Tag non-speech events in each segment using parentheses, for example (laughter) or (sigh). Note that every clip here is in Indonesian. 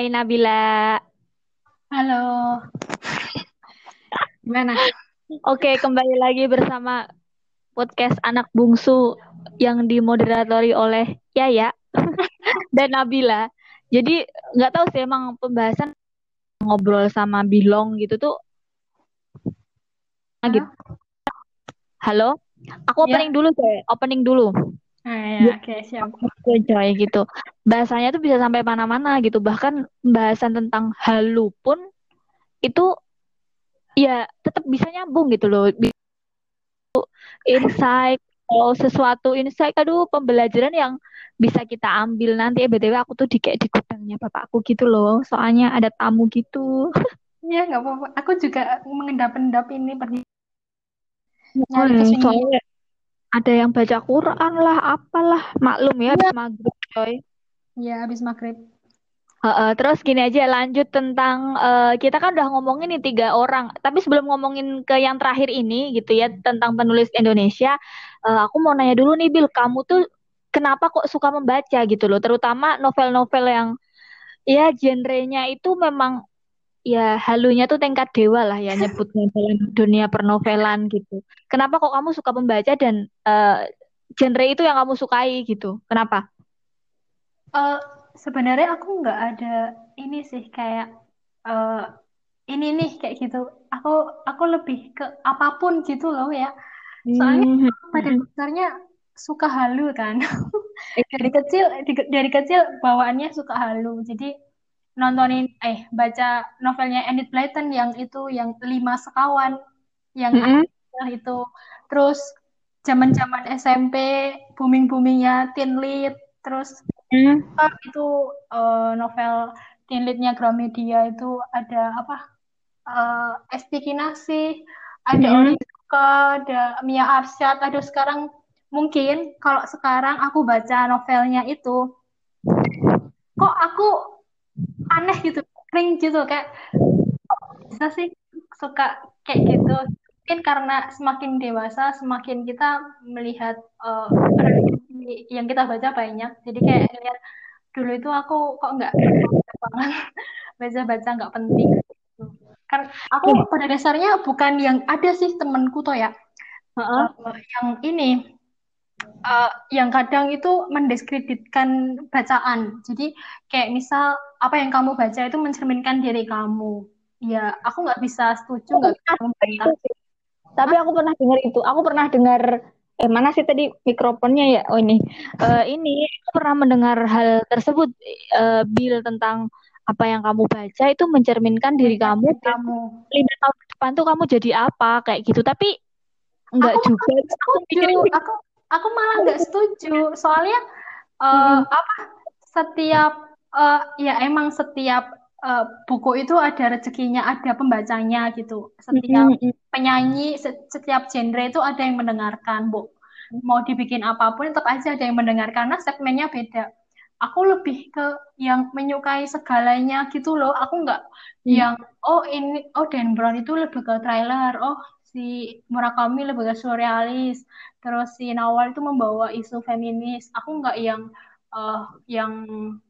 Hai Nabila. Halo. Gimana? Oke, kembali lagi bersama podcast anak bungsu yang dimoderatori oleh Yaya (laughs) dan Nabila. Jadi nggak tahu sih emang pembahasan ngobrol sama Bilong gitu tuh. Nah, gitu. Halo, aku Ya. opening dulu deh, opening dulu. Ah, ya, oke, siap. Oke, coy gitu. Bahasanya tuh bisa sampai mana-mana gitu. Bahkan pembahasan tentang halu pun itu ya tetap bisa nyambung gitu loh. Insight atau sesuatu insight aduh pembelajaran yang bisa kita ambil nanti. Eh, BTW aku tuh di kayak di gudangnya bapakku gitu loh. Soalnya ada tamu gitu. Ya, nggak apa-apa. Aku juga mengendap-endap ini pergi nyari Hmm, soalnya ada yang baca Quran lah, apalah. Maklum ya, habis maghrib coy. Ya, habis maghrib. Heeh, terus gini aja lanjut tentang eh, kita kan udah ngomongin nih tiga orang. Tapi sebelum ngomongin ke yang terakhir ini gitu ya tentang penulis Indonesia, eh, aku mau nanya dulu nih Bil, kamu tuh kenapa kok suka membaca gitu loh, terutama novel-novel yang ya genrenya itu memang ya halunya tuh tingkat dewa lah ya nyebutnya dalam (laughs) dunia pernovelan gitu. Kenapa kok kamu suka membaca dan eh, genre itu yang kamu sukai gitu? Kenapa? Eh, sebenarnya aku nggak ada ini sih kayak eh, ini nih kayak gitu. Aku aku lebih ke apa pun gitu loh ya. Soalnya Hmm, pada dasarnya suka halu kan. (laughs) Dari kecil di- dari kecil bawaannya suka halu. Jadi nontonin eh baca novelnya Enid Blyton yang itu yang lima sekawan yang Mm-mm. ada itu. Terus zaman-zaman SMP booming-boomingnya teen lit. Terus Hmm. ah, itu eh, novel teen litnya Gramedia itu ada apa? eh Esti Kinasih, ada. Oli Suka, ada Mia Arsyad, ada sekarang mungkin kalau sekarang aku baca novelnya itu kok aku aneh gitu, kering gitu kayak bisa sih suka kayak gitu. Mungkin karena semakin dewasa, semakin kita melihat referensi yang kita baca banyak. Jadi kayak lihat dulu itu aku kok nggak banget (laughs) baca-baca nggak penting. gitu. Kan aku pada dasarnya bukan yang ada sih temenku tuh ya eh, yang ini eh, yang kadang itu mendiskreditkan bacaan. Jadi kayak misal apa yang kamu baca itu mencerminkan diri kamu. Ya, aku nggak bisa setuju, nggak bisa membantah. Tapi aku pernah dengar itu. Aku pernah dengar eh mana sih tadi mikrofonnya ya? Oh ini. Eh, ini aku pernah mendengar hal tersebut eh, Bill tentang apa yang kamu baca itu mencerminkan diri kamu kamu. lima tahun ke depan tuh kamu jadi apa kayak gitu. Tapi enggak Aku juga. Aku gitu. Aku aku malah nggak setuju. Soalnya eh, Mm-mm. apa setiap eh, ya emang setiap eh, buku itu ada rezekinya, ada pembacanya gitu. Setiap Mm-mm. penyanyi, se- setiap genre itu ada yang mendengarkan, Bu. Mau dibikin apa pun tetap aja ada yang mendengarkan karena segmennya beda. Aku lebih ke yang menyukai segalanya gitu loh. Aku nggak Hmm. yang oh ini oh Dan Brown itu lebih ke trailer, oh si Murakami lebih ke surrealis, terus si Nawal itu membawa isu feminis. Aku nggak yang eh, yang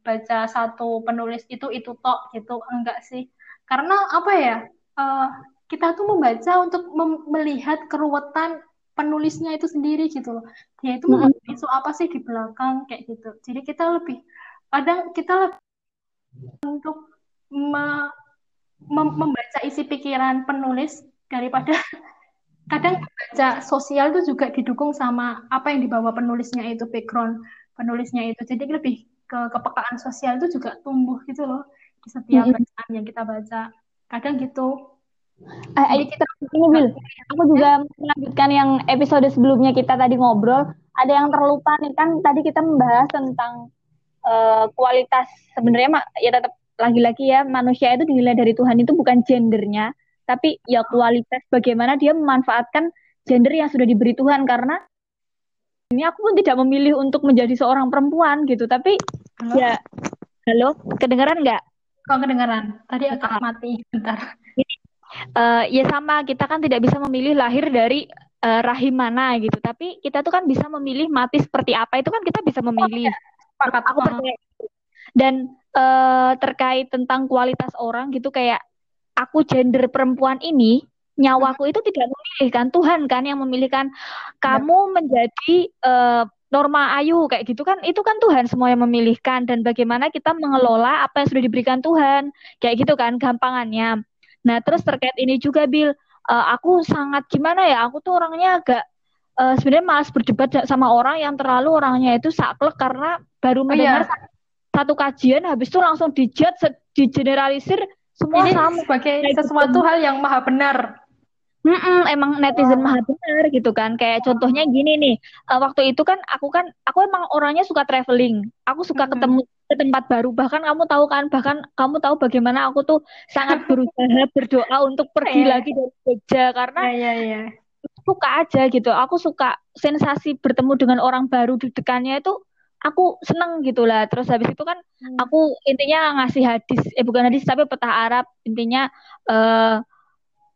baca satu penulis itu itu tok gitu, enggak sih. Karena apa ya? eh, kita tuh membaca untuk mem- melihat keruwetan penulisnya itu sendiri gitu loh. Dia itu Mm-mm. membawa isu apa sih di belakang kayak gitu. Jadi kita lebih kadang kita lebih untuk me- mem- membaca isi pikiran penulis daripada kadang baca sosial itu juga didukung sama apa yang dibawa penulisnya itu background penulisnya itu. Jadi lebih ke kepekaan sosial itu juga tumbuh gitu loh di setiap Mm-mm. bacaan yang kita baca. Kadang gitu. Eh, jadi kita ini Bil, aku juga melanjutkan yang episode sebelumnya kita tadi ngobrol. Ada yang terlupa nih kan tadi kita membahas tentang eh, kualitas. Sebenarnya mak ya tetap lagi-lagi ya manusia itu dinilai dari Tuhan itu bukan gendernya, tapi ya kualitas bagaimana dia memanfaatkan gender yang sudah diberi Tuhan. Karena ini aku pun tidak memilih untuk menjadi seorang perempuan gitu, tapi halo? ya halo? Kedengaran nggak? kok kedengeran? Tadi agak mati bentar. Eh, ya sama kita kan tidak bisa memilih lahir dari eh, rahim mana gitu. Tapi kita tuh kan bisa memilih mati seperti apa. Itu kan kita bisa memilih. Sepakat. Aku Oh, percaya. Dan uh, terkait tentang kualitas orang gitu kayak aku gender perempuan ini nyawaku itu tidak memilihkan Tuhan kan yang memilihkan kamu menjadi uh, norma ayu kayak gitu kan. Itu kan Tuhan semua yang memilihkan dan bagaimana kita mengelola apa yang sudah diberikan Tuhan kayak gitu kan gampangannya. Nah terus terkait ini juga Bill uh, aku sangat gimana ya aku tuh orangnya agak uh, sebenarnya malas berdebat sama orang yang terlalu orangnya itu saklek karena baru mendengar oh, iya. satu kajian habis itu langsung dijat digeneralisir semua Ini sama sebagai sesuatu gitu. hal yang maha benar Mm-mm, emang netizen maha benar gitu kan kayak contohnya gini nih uh, waktu itu kan aku kan aku emang orangnya suka traveling aku suka mm-hmm. ketemu ke tempat baru bahkan kamu tahu kan bahkan kamu tahu bagaimana aku tuh sangat (laughs) berusaha berdoa untuk pergi yeah. lagi dari Jogja karena yeah, yeah, yeah. suka aja gitu aku suka sensasi bertemu dengan orang baru di dekannya itu aku seneng gitu lah. Terus habis itu kan hmm. aku intinya ngasih hadis, eh bukan hadis tapi peta Arab. Intinya uh,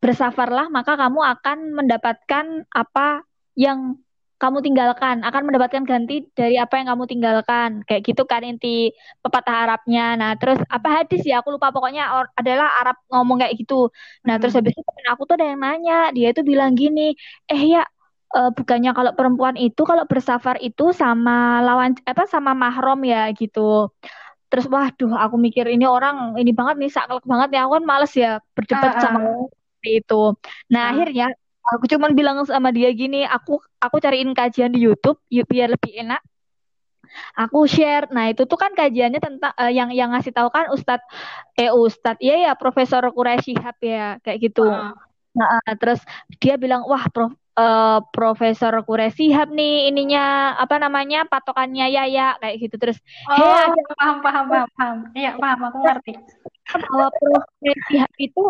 bersafarlah maka kamu akan mendapatkan apa yang kamu tinggalkan, akan mendapatkan ganti dari apa yang kamu tinggalkan. Kayak gitu kan inti pepatah Arabnya. Nah, terus apa hadis ya? Aku lupa pokoknya adalah Arab ngomong kayak gitu. Nah, hmm. terus habis itu aku tuh ada yang nanya, dia itu bilang gini, "Eh ya, uh, bukannya kalau perempuan itu kalau bersafar itu sama lawan apa sama mahrom ya gitu. Terus waduh aku mikir ini orang ini banget nih saklek banget ya aku kan males ya berdebat uh, uh. sama itu. Nah, uh. akhirnya aku cuma bilang sama dia gini, aku aku cariin kajian di YouTube biar lebih enak. Aku share. Nah, itu tuh kan kajiannya tentang uh, yang yang ngasih tahu kan Ustadz eh Ustadz iya ya Profesor Quraisy Shihab ya kayak gitu. Uh. Nah, terus dia bilang, "Wah, Prof, uh, Profesor Kuresihab nih ininya apa namanya patokannya ya ya kayak gitu. Terus oh hey, paham paham paham paham iya paham aku ngerti. Bahwa Kuresihab itu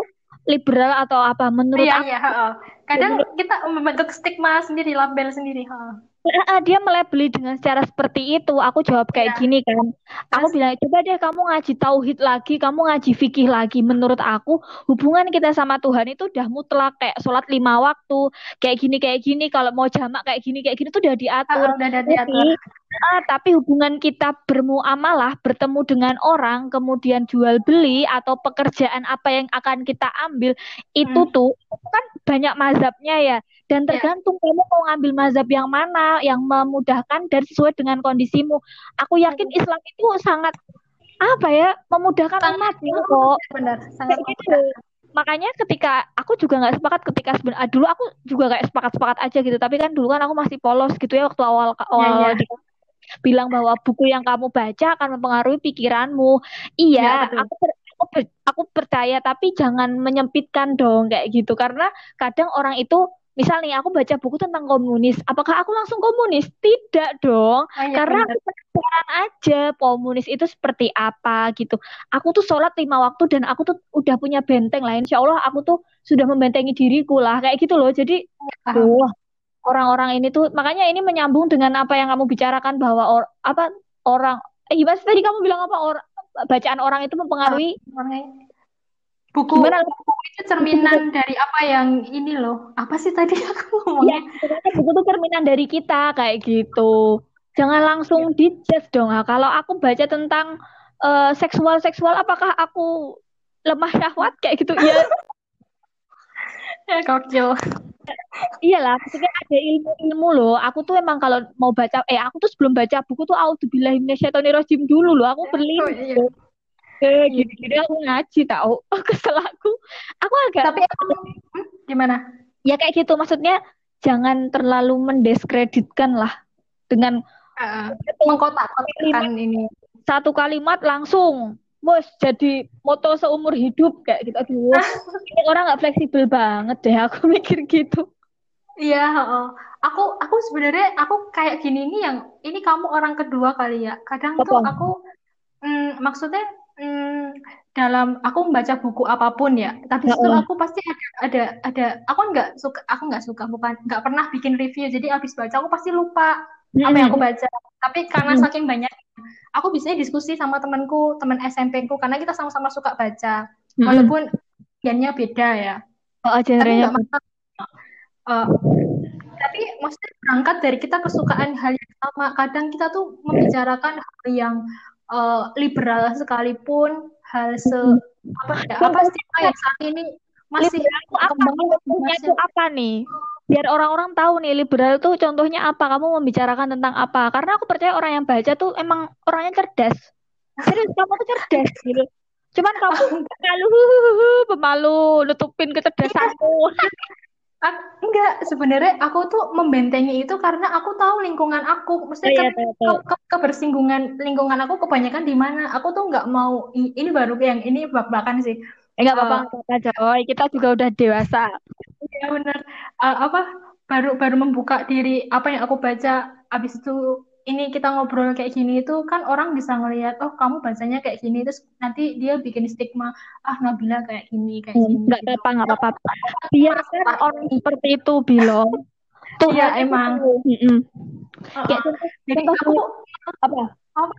liberal atau apa menurut iya, aku? iya, oh. kadang kita membentuk stigma sendiri label sendiri oh uh, dia melebeli dengan cara seperti itu. Aku jawab kayak ya. gini kan. Aku Mas... bilang, coba deh kamu ngaji tauhid lagi, kamu ngaji fikih lagi. Menurut aku, hubungan kita sama Tuhan itu udah mutlak kayak sholat lima waktu, kayak gini kayak gini. Kalau mau jamak kayak gini kayak gini tuh udah diatur. Uh, udah, udah diatur. Uh, tapi hubungan kita bermuamalah, bertemu dengan orang, kemudian jual beli atau pekerjaan apa yang akan kita ambil, itu hmm. tuh kan banyak mazhabnya ya dan ya. tergantung yeah. kamu mau ngambil mazhab yang mana yang memudahkan dan sesuai dengan kondisimu aku yakin hmm. Islam itu sangat apa ya memudahkan sangat ya kok benar sangat gitu. makanya ketika aku juga nggak sepakat ketika sebenarnya ah, dulu aku juga nggak sepakat sepakat aja gitu tapi kan dulu kan aku masih polos gitu ya waktu awal awal ya, ya. Bilang bahwa buku yang kamu baca akan mempengaruhi pikiranmu iya ya, aku aku, aku percaya tapi jangan menyempitkan dong kayak gitu karena kadang orang itu misal nih aku baca buku tentang komunis, apakah aku langsung komunis? Tidak dong, oh, iya, karena bener. aku penasaran aja komunis itu seperti apa gitu. Aku tuh sholat lima waktu dan aku tuh udah punya benteng lah. Insya Allah aku tuh sudah membentengi diriku lah kayak gitu loh. Jadi, tuh orang-orang ini tuh makanya ini menyambung dengan apa yang kamu bicarakan bahwa or, apa orang eh gimana tadi kamu bilang apa? Or, bacaan orang itu mempengaruhi buku Gimana? buku itu cerminan dari apa yang ini loh. Apa sih tadi (laughs) aku ngomongnya? Ya, buku itu cerminan dari kita kayak gitu. Jangan langsung ya. dijudge dong nah, kalau aku baca tentang uh, eh, seksual seksual apakah aku lemah syahwat? Kayak gitu ya (laughs) (laughs) gokil. Iyalah maksudnya ada ilmu-ilmu loh. Aku tuh emang kalau mau baca eh aku tuh sebelum baca buku tuh auzubillahiminasyaitonirrajim dulu loh. Aku beli oh, iya eh gini-gini aku ngaji tahu (laughs) oh, kesel aku. Aku agak tapi hmm, gimana? Ya kayak gitu. Maksudnya jangan terlalu mendiskreditkan lah dengan uh, mengkotak-kotakan ini satu kalimat langsung bos jadi moto seumur hidup kayak gitu. Aduh (laughs) ini orang nggak fleksibel banget deh aku (laughs) mikir gitu. Iya oh. aku aku sebenarnya aku kayak gini nih yang ini kamu orang kedua kali ya. Kadang Apa? tuh aku mm, maksudnya Hmm, dalam aku membaca buku apa pun ya, tapi itu aku pasti ada ada ada aku nggak suka aku nggak suka bukan nggak pernah bikin review. Jadi habis baca aku pasti lupa apa yang aku baca. Tapi karena saking banyak aku bisa diskusi sama temanku, teman SMP ku karena kita sama-sama suka baca. Walaupun genrenya beda ya. Oh, genrenya. Uh, tapi maksudnya berangkat dari kita kesukaan hal yang sama. Kadang kita tuh membicarakan hal yang uh, liberal sekalipun hal se apa ya apa sih yang saat ini masih apa contohnya itu apa nih biar orang-orang tahu nih liberal tuh contohnya apa? Kamu membicarakan tentang apa? Karena aku percaya orang yang baca tuh emang orangnya cerdas. Serius kamu tuh cerdas gitu. Cuman kamu (laughs) pemalu pemalu nutupin kecerdasanmu. Enggak sebenarnya aku tuh membentengi itu karena aku tahu lingkungan aku. Mesti oh, iya, ke, ke, ke, kebersinggungan lingkungan aku kebanyakan di mana? Aku tuh nggak mau ini baru yang ini bak-bakan sih. Eh, enggak apa-apa, uh, Joy. Kita juga udah dewasa. Iya benar. Uh, apa baru baru membuka diri apa yang aku baca abis itu ini kita ngobrol kayak gini itu kan orang bisa ngelihat oh kamu bacanya kayak gini terus nanti dia bikin stigma ah Nabila kayak gini kayak hmm, gini nggak gitu. apa nggak apa-apa. Biar kan orang seperti itu bilang tuh ya emang. mm -mm. Uh, uh, jadi aku apa? Apa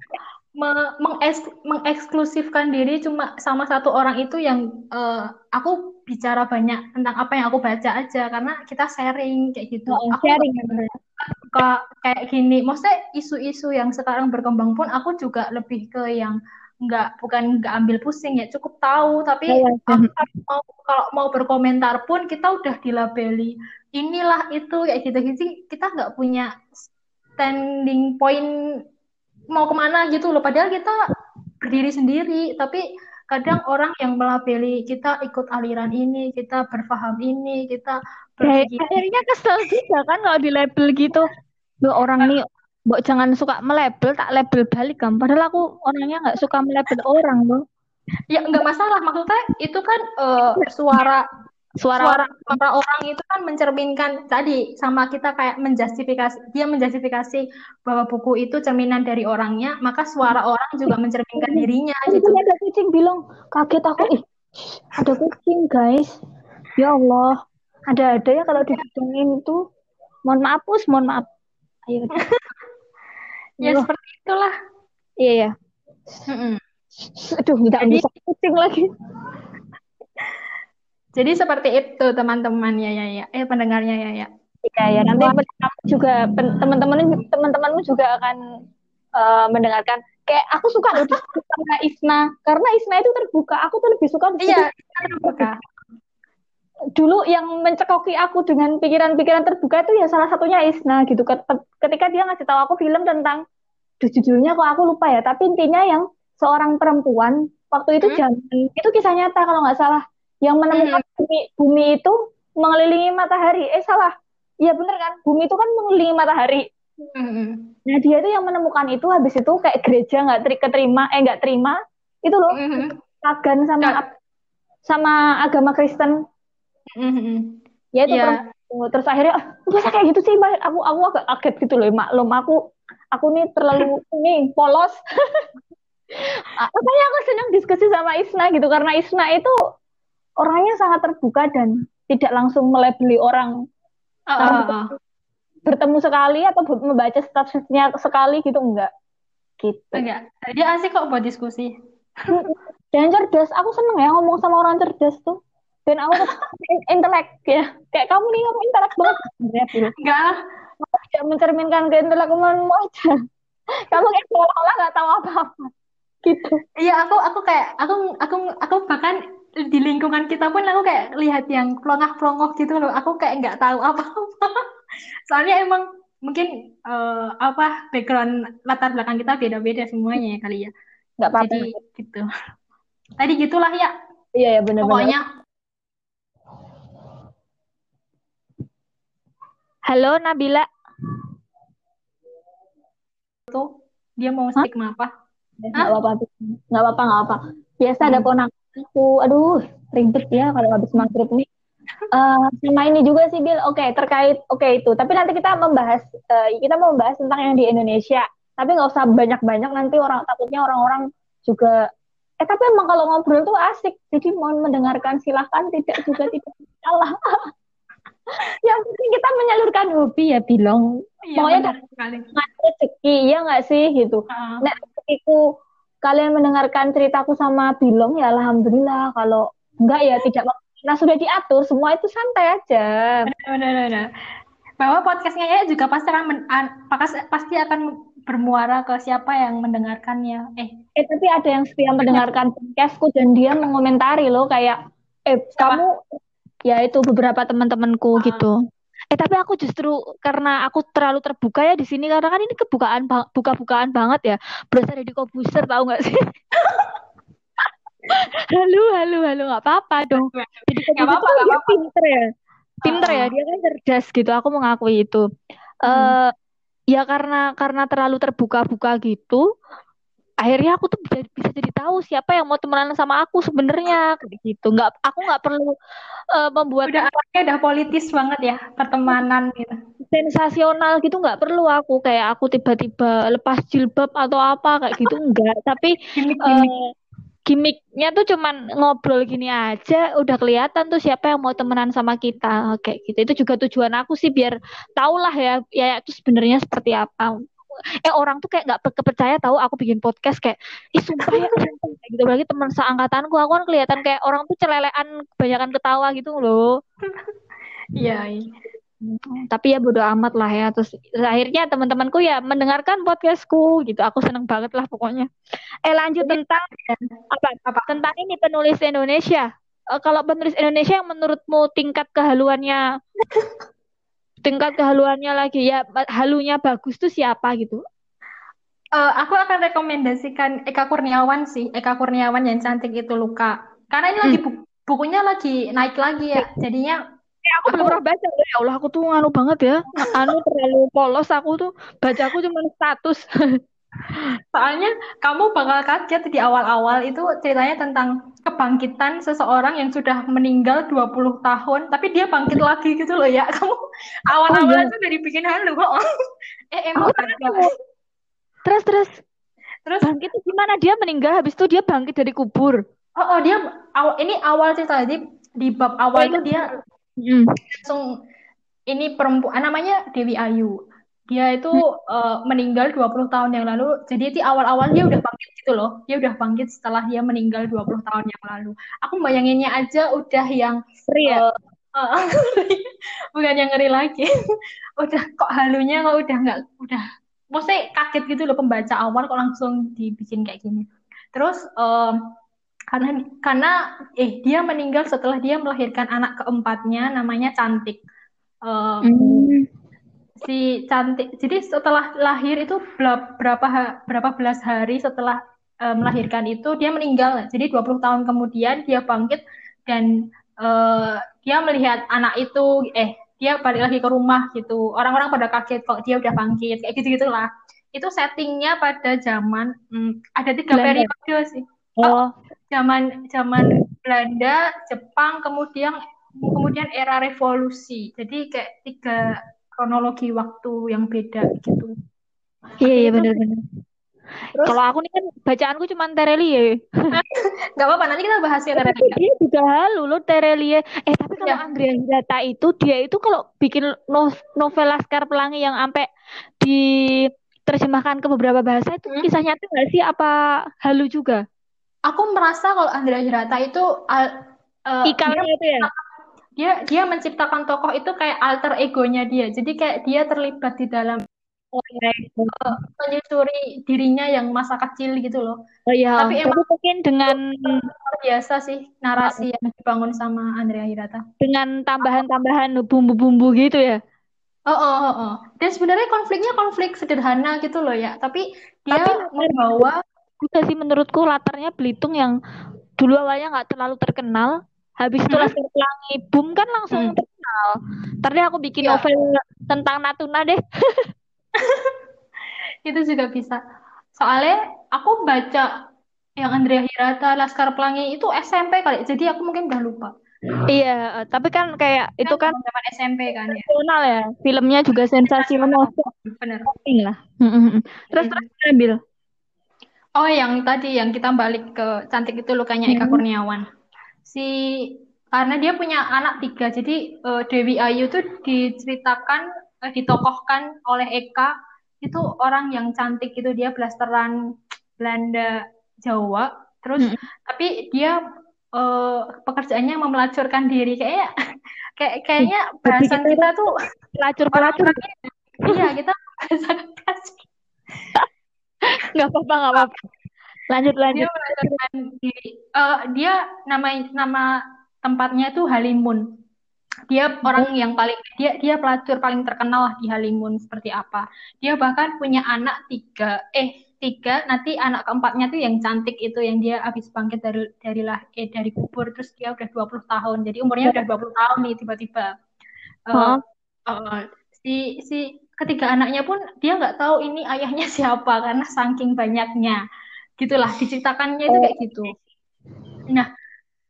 mengeksklusifkan diri cuma sama satu orang itu yang uh, aku bicara banyak tentang apa yang aku baca aja karena kita sharing kayak gitu. Oh, aku sharing suka kayak gini. Maksudnya isu-isu yang sekarang berkembang pun aku juga lebih ke yang nggak bukan nggak ambil pusing ya cukup tahu. Tapi oh, aku mau kalau mau berkomentar pun kita udah dilabeli. Inilah itu kayak gitu gitu kita nggak punya standing point mau ke mana gitu loh. Padahal kita berdiri sendiri tapi kadang orang yang melabeli kita ikut aliran ini kita berpaham ini kita berpikir (laughs) akhirnya kesel juga kan kalau di label gitu lo orang nih Mbok jangan suka melabel, tak label balik kan. Padahal aku orangnya nggak suka melabel orang loh. Ya nggak masalah, maksudnya itu kan uh, suara suara, suara orang, orang itu kan mencerminkan tadi sama kita kayak menjustifikasi dia menjustifikasi bahwa buku itu cerminan dari orangnya maka suara orang juga mencerminkan dirinya gitu. ada kucing bilang kaget aku ih ada kucing guys. Ya Allah ada ada ya kalau didatengin itu. Mohon maaf pus mohon maaf. Ayo. (laughs) Ya seperti itulah. Iya ya aduh nggak bisa kucing lagi jadi seperti itu teman-teman ya ya ya. Eh pendengarnya ya ya. Iya ya. Nanti juga teman-teman teman-temanmu juga akan uh, mendengarkan. Kayak aku suka loh sama Isna karena Isna itu terbuka. Aku tuh lebih suka Iya, terbuka. Dulu yang mencekoki aku dengan pikiran-pikiran terbuka itu ya salah satunya Isna gitu. Ketika dia ngasih tahu aku film tentang judulnya kok aku lupa ya, tapi intinya yang seorang perempuan waktu itu hmm. zaman itu kisah nyata kalau nggak salah yang menemukan hmm. bumi, bumi itu mengelilingi matahari. Eh salah. Iya bener kan? Bumi itu kan mengelilingi matahari. Hmm. Nah dia itu yang menemukan itu habis itu kayak gereja nggak ter keterima, eh nggak terima itu loh hmm. pagan sama nah. sama agama Kristen. Hmm. Ya itu yeah. terus, terus akhirnya oh, biasa kayak gitu sih mbak. Aku aku agak kaget gitu loh maklum aku aku nih terlalu (laughs) ini polos. (laughs) Makanya aku senang diskusi sama Isna gitu karena Isna itu orangnya sangat terbuka dan tidak langsung melebeli orang. Uh, uh, bertemu sekali atau membaca statusnya sekali gitu enggak. Gitu. Enggak. Dia asik kok buat diskusi. (laughs) Dan cerdas. Aku seneng ya ngomong sama orang cerdas tuh. Dan aku intelek ya. Kayak kamu nih kamu intelek banget. Enggak. Tidak mencerminkan ke intelekmu aja. Kamu kayak seolah-olah nggak tahu apa-apa. Gitu. Iya aku aku kayak aku aku aku bahkan di lingkungan kita pun aku kayak lihat yang pelongah-pelongoh gitu loh. Aku kayak nggak tahu apa-apa. (laughs) Soalnya emang mungkin uh, apa background latar belakang kita beda-beda semuanya ya kali ya. Nggak apa-apa. Jadi gitu. Tadi gitulah ya. Iya ya benar-benar. Pokoknya. Halo Nabila. Tuh dia mau stigma apa? Nggak apa-apa. Nggak apa-apa nggak apa. Biasa hmm. ada ponak aku aduh ribet ya kalau habis maghrib nih. Uh, sama ini juga sih Bill oke okay, terkait oke okay, itu. Tapi nanti kita membahas uh, kita mau membahas tentang yang di Indonesia. Tapi nggak usah banyak-banyak nanti orang takutnya orang-orang juga eh tapi emang kalau ngobrol tuh asik. Jadi mohon mendengarkan silahkan. Tidak juga tidak salah (laughs) yang penting kita menyalurkan hobi ya bilang iya, pokoknya nggak rezeki ya nggak sih gitu. Uh. nah rezekiku kalian mendengarkan ceritaku sama Bilong ya alhamdulillah kalau enggak ya tidak nah sudah diatur semua itu santai aja benar benar bahwa podcastnya ya juga pasti akan men, pasti akan bermuara ke siapa yang mendengarkannya. Eh, eh tapi ada yang setia mendengarkan podcastku dan dia mengomentari loh kayak eh siapa? kamu ya itu beberapa teman-temanku gitu. Eh tapi aku justru karena aku terlalu terbuka ya di sini karena kan ini kebukaan buka-bukaan banget ya. Berasa di Kobuser tahu nggak sih? (laughs) halo, halo, halo, nggak apa-apa dong. Jadi Nggak apa-apa, nggak apa-apa. pinter ya, pinter ya. Uh-uh. Dia kan cerdas gitu. Aku mengakui itu. Hmm. eh ya karena karena terlalu terbuka-buka gitu, akhirnya aku tuh bisa, bisa jadi tahu siapa yang mau temenan sama aku sebenarnya kayak gitu. Nggak, aku nggak perlu eh, membuat Udah anaknya udah politis banget ya pertemanan gitu. sensasional gitu nggak perlu aku kayak aku tiba-tiba lepas jilbab atau apa kayak gitu enggak tapi Gimik-gimik. eh, gimmicknya tuh cuman ngobrol gini aja udah kelihatan tuh siapa yang mau temenan sama kita kayak gitu itu juga tujuan aku sih biar tau lah ya ya itu sebenarnya seperti apa eh orang tuh kayak nggak pe- kepercaya tahu aku bikin podcast kayak ih sumpah ya kayak gitu. Lagi teman seangkatanku aku kan kelihatan kayak orang tuh celelean kebanyakan ketawa gitu loh. (laughs) Iya, iya. tapi ya bodo amat lah ya. Terus akhirnya teman-temanku ya mendengarkan podcastku gitu. Aku seneng banget lah pokoknya. Eh lanjut tentang apa? Apa? tentang ini penulis Indonesia. Eh, kalau penulis Indonesia yang menurutmu tingkat kehaluannya (laughs) tingkat kehaluannya lagi ya halunya bagus tuh siapa gitu Eh, aku akan rekomendasikan Eka Kurniawan sih. Eka Kurniawan yang cantik itu luka. Karena ini lagi bu- bukunya lagi naik lagi ya. Jadinya Eh, aku belum pernah baca loh. ya Allah aku tuh anu banget ya anu terlalu polos aku tuh bacaku cuma status (laughs) soalnya kamu bakal kaget di awal-awal itu ceritanya tentang kebangkitan seseorang yang sudah meninggal 20 tahun, tapi dia bangkit lagi gitu loh ya. (laughs) Kamu awal-awal iya. itu udah dibikin halu kok. (laughs) Eh emang tahu. terus terus Terus bangkit itu gimana dia meninggal habis itu dia bangkit dari kubur oh, oh, dia aw- ini awal cerita di di bab awal itu dia Hmm. langsung ini perempuan namanya Dewi Ayu. Dia itu eh, meninggal 20 tahun yang lalu. Jadi di awal-awal dia udah bangkit gitu loh. Dia udah bangkit setelah dia meninggal 20 tahun yang lalu. Aku bayanginnya aja udah yang Ngeri ya? eh, (laughs) bukan yang ngeri lagi. (laughs) udah kok halunya kok udah nggak udah maksudnya kaget gitu loh pembaca awal kok langsung dibikin kayak gini. Terus em, karena karena eh dia meninggal setelah dia melahirkan anak keempatnya namanya Cantik. Em, Hmm. Si cantik jadi setelah lahir itu berapa berapa belas hari setelah eh, melahirkan itu dia meninggal. Jadi 20 tahun kemudian dia bangkit dan eh, dia melihat anak itu eh dia balik lagi ke rumah gitu. Orang-orang pada kaget kok dia udah bangkit kayak gitu gitulah itu settingnya pada zaman hmm, ada tiga Belanda. periode sih. Oh, zaman zaman Belanda, Jepang, kemudian kemudian era revolusi. Jadi kayak tiga kronologi waktu yang beda gitu. iya iya benar-benar. Kalau aku nih kan bacaanku cuma Terelie. (laughs) nggak apa-apa nanti kita bahas ya Tapi Terelia. dia juga halu loh Terelie. Eh tapi kalau Ya, Andrea Hirata itu dia itu kalau bikin no- novel Laskar Pelangi yang sampai diterjemahkan ke beberapa bahasa itu hmm. kisah nyata nggak sih apa halu juga? Aku merasa kalau Andrea Hirata itu eh, dia Ikalnya itu ya? Dia dia menciptakan tokoh itu kayak alter egonya dia. Jadi kayak dia terlibat di dalam Oh menyusuri dirinya yang masa kecil gitu loh. Oh iya. Tapi Tapi emang mungkin dengan luar biasa sih narasi yang dibangun sama Andrea Hirata. dengan tambahan-tambahan bumbu-bumbu gitu ya. Oh, oh, oh, oh. Dan sebenarnya konfliknya konflik sederhana gitu loh ya. Tapi Tapi dia membawa, juga sih menurutku latarnya Belitung yang dulu awalnya nggak terlalu terkenal. Habis itu Hmm, Laskar Pelangi boom kan langsung hmm, terkenal. Deh aku bikin ya novel tentang Natuna deh. (laughs) itu juga bisa. Soalnya aku baca yang Andrea Hirata, Laskar Pelangi itu SMP kali. Jadi aku mungkin udah lupa. Iya, eh, tapi kan kayak itu Kan kan zaman SMP kan ya. sensasional ya. Filmnya juga sensasional. Bener. Penting lah. Mm, mm, mm. Terus Mm. terus ambil. Oh, yang tadi yang kita balik ke cantik itu lukanya Eka Hmm. Kurniawan. Si karena dia punya anak tiga, jadi eh, Dewi Ayu tuh diceritakan, eh, ditokohkan oleh Eka itu orang yang cantik itu dia blasteran Belanda Jawa. Terus Mm, tapi dia eh, pekerjaannya memelacurkan diri kayaknya (laughs) kayak mm. kayaknya bahasan kita kita tuh pelacur-pelacur. orang-orangnya iya kita (laughs) bahasan (laughs) nggak apa-apa nggak apa-apa lanjut lanjut. dia melahirkan di uh, dia nama nama tempatnya itu Halimun. Dia orang yang paling dia dia pelacur paling terkenal di Halimun seperti apa. Dia bahkan punya anak tiga eh tiga nanti anak keempatnya tuh yang cantik itu yang dia habis bangkit dari dari lah eh dari kubur terus dia udah 20 tahun. Jadi umurnya udah 20 tahun nih tiba-tiba. Uh, uh, si si ketiga anaknya pun dia nggak tahu ini ayahnya (laughs) siapa karena saking banyaknya gitulah diceritakannya itu kayak gitu. Nah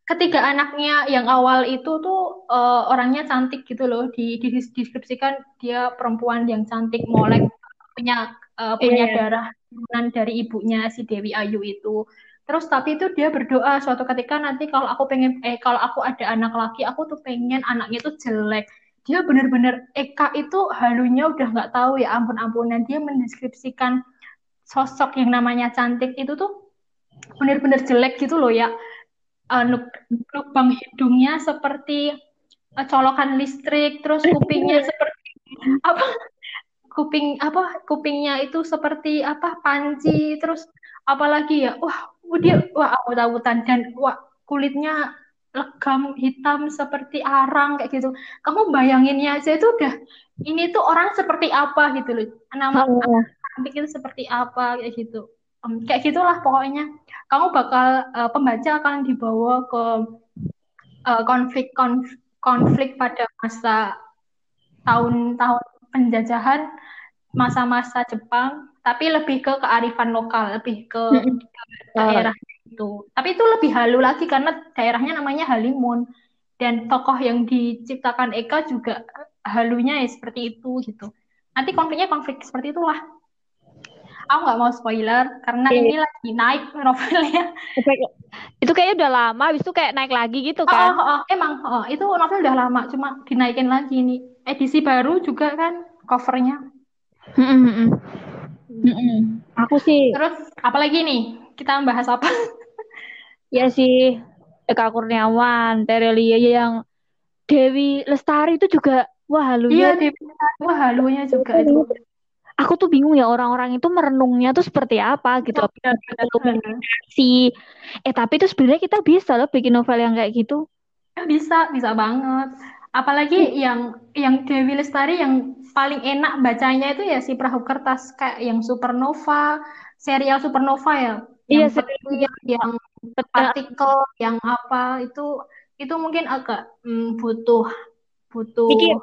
ketiga anaknya yang awal itu tuh uh, orangnya cantik gitu loh. Di, di deskripsikan dia perempuan yang cantik molek punya uh, punya yeah. darah dari ibunya si Dewi Ayu itu. Terus tapi itu dia berdoa suatu ketika nanti kalau aku pengen eh kalau aku ada anak laki aku tuh pengen anaknya tuh jelek. Dia bener-bener Eka itu halunya udah nggak tahu ya ampun-ampunan. Dia mendeskripsikan sosok yang namanya cantik itu tuh bener-bener jelek gitu loh ya uh, lubang hidungnya seperti uh, colokan listrik terus kupingnya seperti apa kuping apa kupingnya itu seperti apa panci terus apalagi ya wah dia wah aku tahu dan wah kulitnya legam hitam seperti arang kayak gitu. Kamu bayanginnya aja itu udah ini tuh orang seperti apa gitu loh. Nama oh. Bikin seperti apa kayak gitu. Um, kayak gitulah pokoknya. Kamu bakal uh, pembaca akan dibawa ke uh, konflik konf, konflik pada masa tahun-tahun penjajahan masa-masa Jepang, tapi lebih ke kearifan lokal, lebih ke, ke daerah itu. Tapi itu lebih halu lagi karena daerahnya namanya Halimun dan tokoh yang diciptakan Eka juga halunya ya seperti itu gitu. Nanti konfliknya konflik seperti itulah. Aku nggak mau spoiler karena e. ini lagi naik novelnya. Itu kayaknya udah lama, habis itu kayak naik lagi gitu kan? Oh, oh, oh emang oh, itu novel udah lama, cuma dinaikin lagi nih. Edisi baru juga kan covernya. Mm -mm. Mm -mm. Aku sih. Terus apalagi nih? Kita membahas apa? (laughs) Ya sih, Eka Kurniawan, Terelia yang Dewi Lestari itu juga wah halunya. Iya, Dewi wah halunya juga itu. Aku tuh bingung ya orang-orang itu merenungnya tuh seperti apa gitu. Ya, si eh tapi itu sebenarnya kita bisa loh bikin novel yang kayak gitu. Ya, bisa, bisa banget. Apalagi hmm. yang yang Dewi Lestari yang paling enak bacanya itu ya si Perahu Kertas kayak yang Supernova, serial Supernova ya. Iya, yang, yang partikel yang apa itu itu mungkin agak hmm, butuh butuh pikir,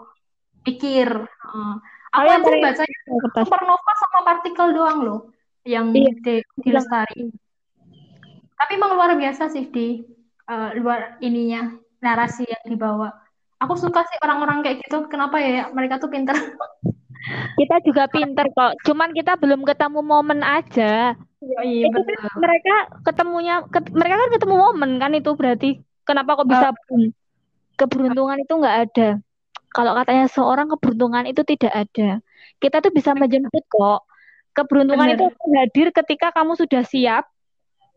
pikir. Uh, aku yang sih bacanya supernova sama partikel doang loh yang iya. di, di lestari. Tapi emang luar biasa sih di uh, luar ininya narasi yang dibawa. Aku suka sih orang-orang kayak gitu. Kenapa ya mereka tuh pinter? (laughs) Kita juga pinter kok. Cuman kita belum ketemu momen aja. Iya, iya itu betul. Kan mereka ketemunya ke, mereka kan ketemu momen kan itu berarti. Kenapa kok bisa uh, keberuntungan itu nggak ada. Kalau katanya seorang keberuntungan itu tidak ada. Kita tuh bisa menjemput kok. Keberuntungan Bener. itu hadir ketika kamu sudah siap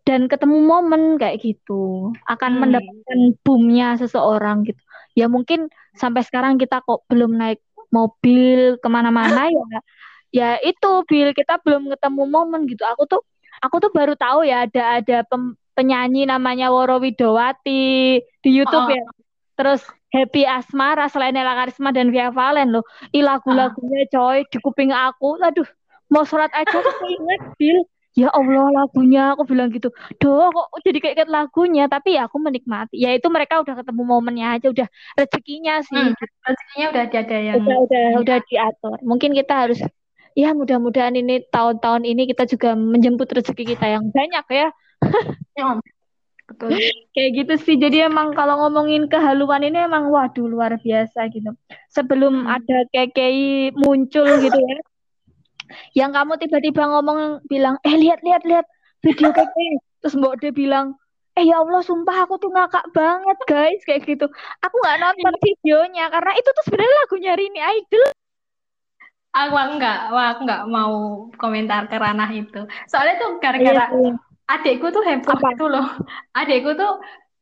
dan ketemu momen kayak gitu akan hmm. mendapatkan boomnya seseorang gitu. Ya mungkin sampai sekarang kita kok belum naik mobil ke mana-mana (laughs) ya ya itu Bill kita belum ketemu momen gitu. Aku tuh aku tuh baru tahu ya ada ada pem, penyanyi namanya Woro Widowati di YouTube oh. ya. Terus Happy Asmara selain Ella Karisma dan Via Valen loh. Ih lagu-lagunya coy di kuping aku. Aduh, mau sholat aja aku inget Bill. Ya Allah lagunya aku bilang gitu. Doh kok jadi kayak lagunya tapi ya aku menikmati. Ya itu mereka udah ketemu momennya aja udah rezekinya sih. Hmm, rezekinya udah ada yang udah udah, udah diatur. Mungkin kita harus ya mudah-mudahan ini tahun-tahun ini kita juga menjemput rezeki kita yang banyak ya. Betul. Kayak gitu sih. Jadi emang kalau ngomongin kehaluan ini emang waduh luar biasa gitu. Sebelum hmm. ada kekei muncul gitu ya. Yang kamu tiba-tiba ngomong bilang, "Eh lihat lihat lihat video kekei." Terus Mbok dia bilang, "Eh ya Allah, sumpah aku tuh ngakak banget, guys." Kayak gitu. Aku nggak nonton iya. videonya karena itu tuh sebenarnya lagunya Rini Idol aku enggak, aku enggak mau komentar ke ranah itu. Soalnya tuh gara-gara iya, adikku tuh heboh Apa? itu loh. Adikku tuh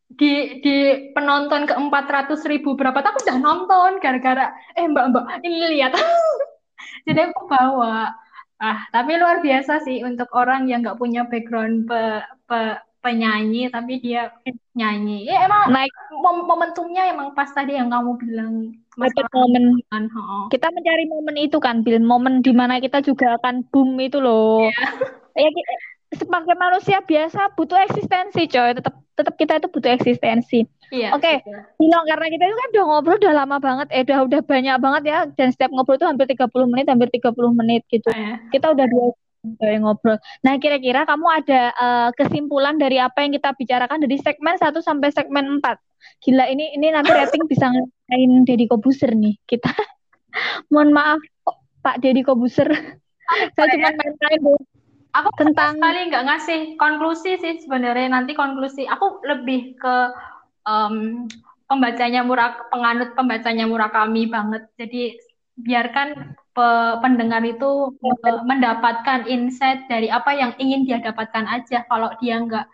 di di penonton ke empat ratus ribu berapa aku udah nonton gara-gara eh mbak mbak ini lihat (laughs) jadi aku bawa Ah, tapi luar biasa sih untuk orang yang nggak punya background pe, pe, penyanyi, tapi dia nyanyi. Ya emang Naik mom- momentumnya emang pas tadi yang kamu bilang dapat momen. kan. Oh. Kita mencari momen itu kan, Bil. Momen di mana kita juga akan boom itu loh. Ya, ki- sebagai manusia biasa butuh eksistensi, coy. Tetap tetap kita itu butuh eksistensi. Iya. Oke, betul. bilang karena kita itu kan udah ngobrol udah lama banget, eh udah udah banyak banget ya. Dan setiap ngobrol itu hampir 30 menit, hampir 30 menit gitu. Eh, Kita udah dua coy, ngobrol. Nah, kira-kira kamu ada eh, kesimpulan dari apa yang kita bicarakan dari segmen 1 sampai segmen 4? Gila, ini ini nanti (laughs) rating bisa ngelain Deddy Kobuser nih. Kita (laughs) mohon maaf oh, Pak Deddy Kobuser. (laughs) Saya cuma main-main doang. Aku Tentang- sekali nggak ngasih konklusi sih sebenarnya. Nanti konklusi aku lebih ke em, pembacanya Murak, penganut pembacanya Murakami banget. Jadi biarkan pe- pendengar itu eh, mendapatkan insight dari apa yang ingin dia dapatkan aja. Kalau dia nggak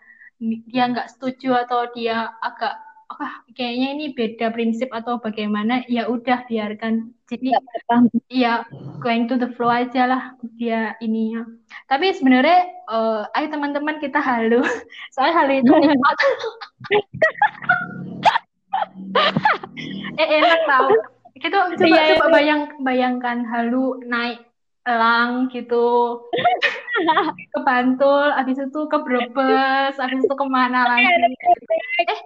dia nggak setuju atau dia agak ah kayaknya ini beda prinsip atau bagaimana, ya udah biarkan. Jadi Iya, going to the flow aja lah dia ininya. Tapi sebenarnya, eh, ayo teman-teman kita halu. (laughs) Soalnya halu itu (laughs) nikmat. eh enak tau. Kita coba Iya, coba iya. bayang bayangkan halu naik elang gitu (laughs) ke Bantul, habis itu ke Brebes, habis itu ke mana lagi? Eh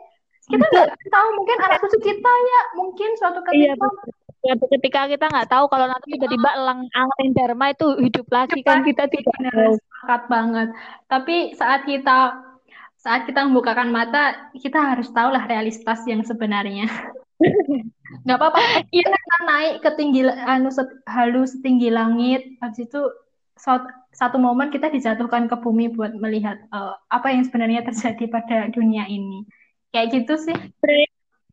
kita nggak tahu mungkin anak cucu kita ya mungkin suatu Iya, ketika betul. Suatu ketika kita nggak tahu kalau nanti tiba-tiba elang angin Dharma itu hidup lagi kan kita tidak tahu. sepakat banget. Tapi saat kita saat kita membukakan mata, kita harus tahulah realitas yang sebenarnya. (laughs) Nggak apa-apa. Iya, kita naik ke tinggi anu set- halu setinggi langit. Habis itu suat- satu momen kita dijatuhkan ke bumi buat melihat eh, apa yang sebenarnya terjadi pada dunia ini. Kayak gitu sih.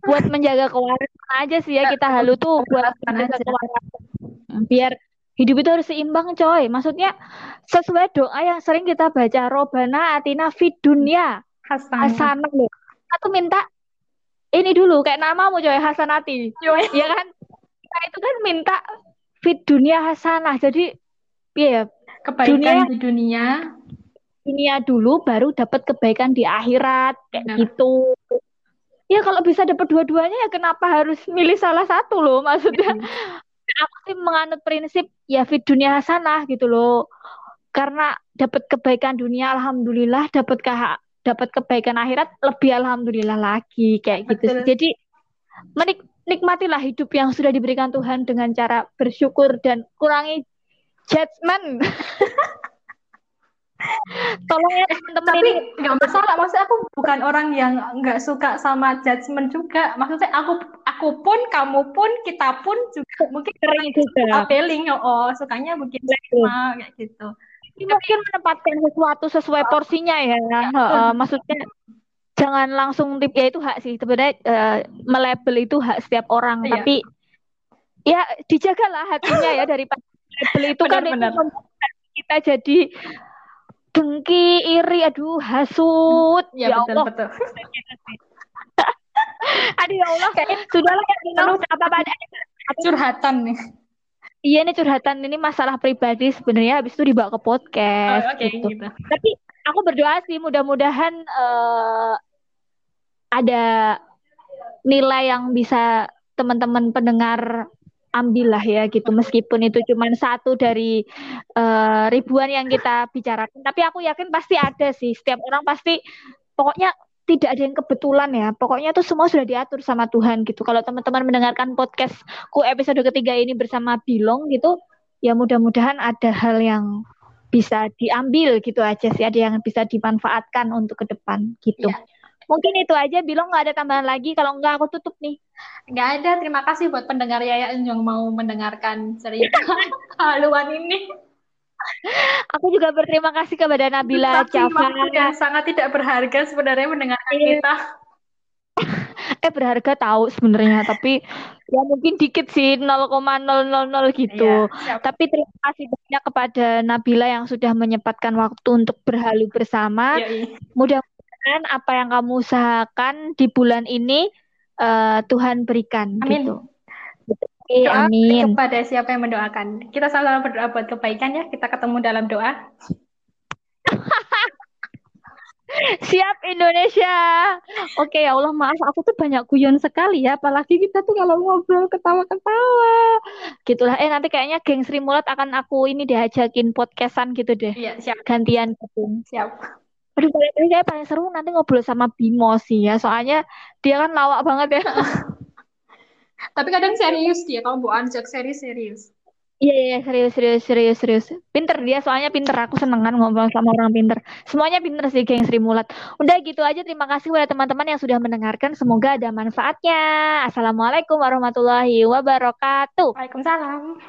Buat menjaga kewarasan aja sih ya kita halu tuh buat menjaga kewarasan. Biar hidup itu harus seimbang coy. Maksudnya sesuai doa yang sering kita baca Robana Atina Fid Dunya Hasanah. Loh. Aku minta ini dulu kayak namamu coy Hasanati. Yoi. (laughs) Ya kan? Kita itu kan minta Fid Dunya Hasanah. Jadi ya Kebaikan Dunia- di dunia. Dunia dulu baru dapat kebaikan di akhirat kayak Benar. gitu. Ya kalau bisa dapat dua-duanya ya kenapa harus milih salah satu loh maksudnya. Aku sih menganut prinsip ya fit dunia hasanah gitu loh. Karena dapat kebaikan dunia alhamdulillah, dapat ke dapat kebaikan akhirat lebih alhamdulillah lagi kayak gitu. Betul. Jadi menik nikmatilah hidup yang sudah diberikan Tuhan dengan cara bersyukur dan kurangi judgment. (laughs) Tolong ya teman-teman Tapi ini nggak masalah, maksudnya aku bukan orang yang nggak suka sama judgement juga. Maksudnya aku aku pun, kamu pun, kita pun juga mungkin sering juga. appealing, oh sukanya mungkin sama kayak gitu. Ini mungkin menempatkan sesuatu sesuai porsinya ya. Heeh, maksudnya jangan langsung tip ya itu hak sih sebenarnya eh, melabel itu hak setiap orang Iya. tapi ya dijagalah hatinya ya (laughs) daripada label itu kan itu Benar-benar. membuat kita jadi dengki iri aduh hasut. Ya, ya betul Allah. betul. (laughs) aduh ya Allah. Sudahlah ya Terus apa apa ada curhatan nih. iya ini curhatan. Ini masalah pribadi sebenarnya. Habis itu dibawa ke Oh, podcast Oke gitu. gitu. Tapi aku berdoa sih mudah-mudahan eh, ada nilai yang bisa teman-teman pendengar ambil lah ya gitu. Meskipun itu cuma satu dari eh, ribuan yang kita bicarakan. Tapi aku yakin pasti ada sih. Setiap orang pasti pokoknya tidak ada yang kebetulan ya. Pokoknya itu semua sudah diatur sama Tuhan gitu. Kalau teman-teman mendengarkan podcastku episode ketiga ini bersama Bilong gitu ya mudah-mudahan ada hal yang bisa diambil gitu aja sih. Ada yang bisa dimanfaatkan untuk ke depan gitu. Iya. Mungkin itu aja Bilong nggak ada tambahan lagi kalau nggak aku tutup nih Nggak ada. Terima kasih buat pendengar Yaya yang mau mendengarkan cerita (laughs) haluan ini. aku juga berterima kasih kepada Nabila yang sangat tidak berharga sebenarnya mendengarkan Iya. kita. (laughs) eh berharga tahu sebenarnya tapi ya mungkin dikit sih 0,000 gitu Iya, tapi terima kasih banyak kepada Nabila yang sudah menyempatkan waktu untuk berhalu bersama Yoi. Mudah-mudahan apa yang kamu usahakan di bulan ini eh, Tuhan berikan Amin. gitu. Gitu. Doa amin. kepada siapa yang mendoakan. Kita selalu berdoa buat kebaikan ya. Kita ketemu dalam doa. (laughs) Siap Indonesia. Oke ya Allah maaf aku tuh banyak guyon sekali ya apalagi kita tuh kalau ngobrol ketawa-ketawa. Gitulah eh nanti kayaknya geng Sri Mulat akan aku ini diajakin podcastan gitu deh. Iya, siap. Gantian gitu. Siap. Aduh paling kayak paling seru nanti ngobrol sama Bimo sih ya soalnya dia kan lawak banget ya. (laughs) Tapi kadang serius dia kalau Bu Anjak serius serius. Iya, iya, serius, serius, serius, serius. Pinter dia, soalnya pinter. Aku seneng kan ngomong sama orang pinter. Semuanya pinter sih, geng Sri Mulat. Udah gitu aja, terima kasih buat teman-teman yang sudah mendengarkan. Semoga ada manfaatnya. Assalamualaikum warahmatullahi wabarakatuh. Waalaikumsalam.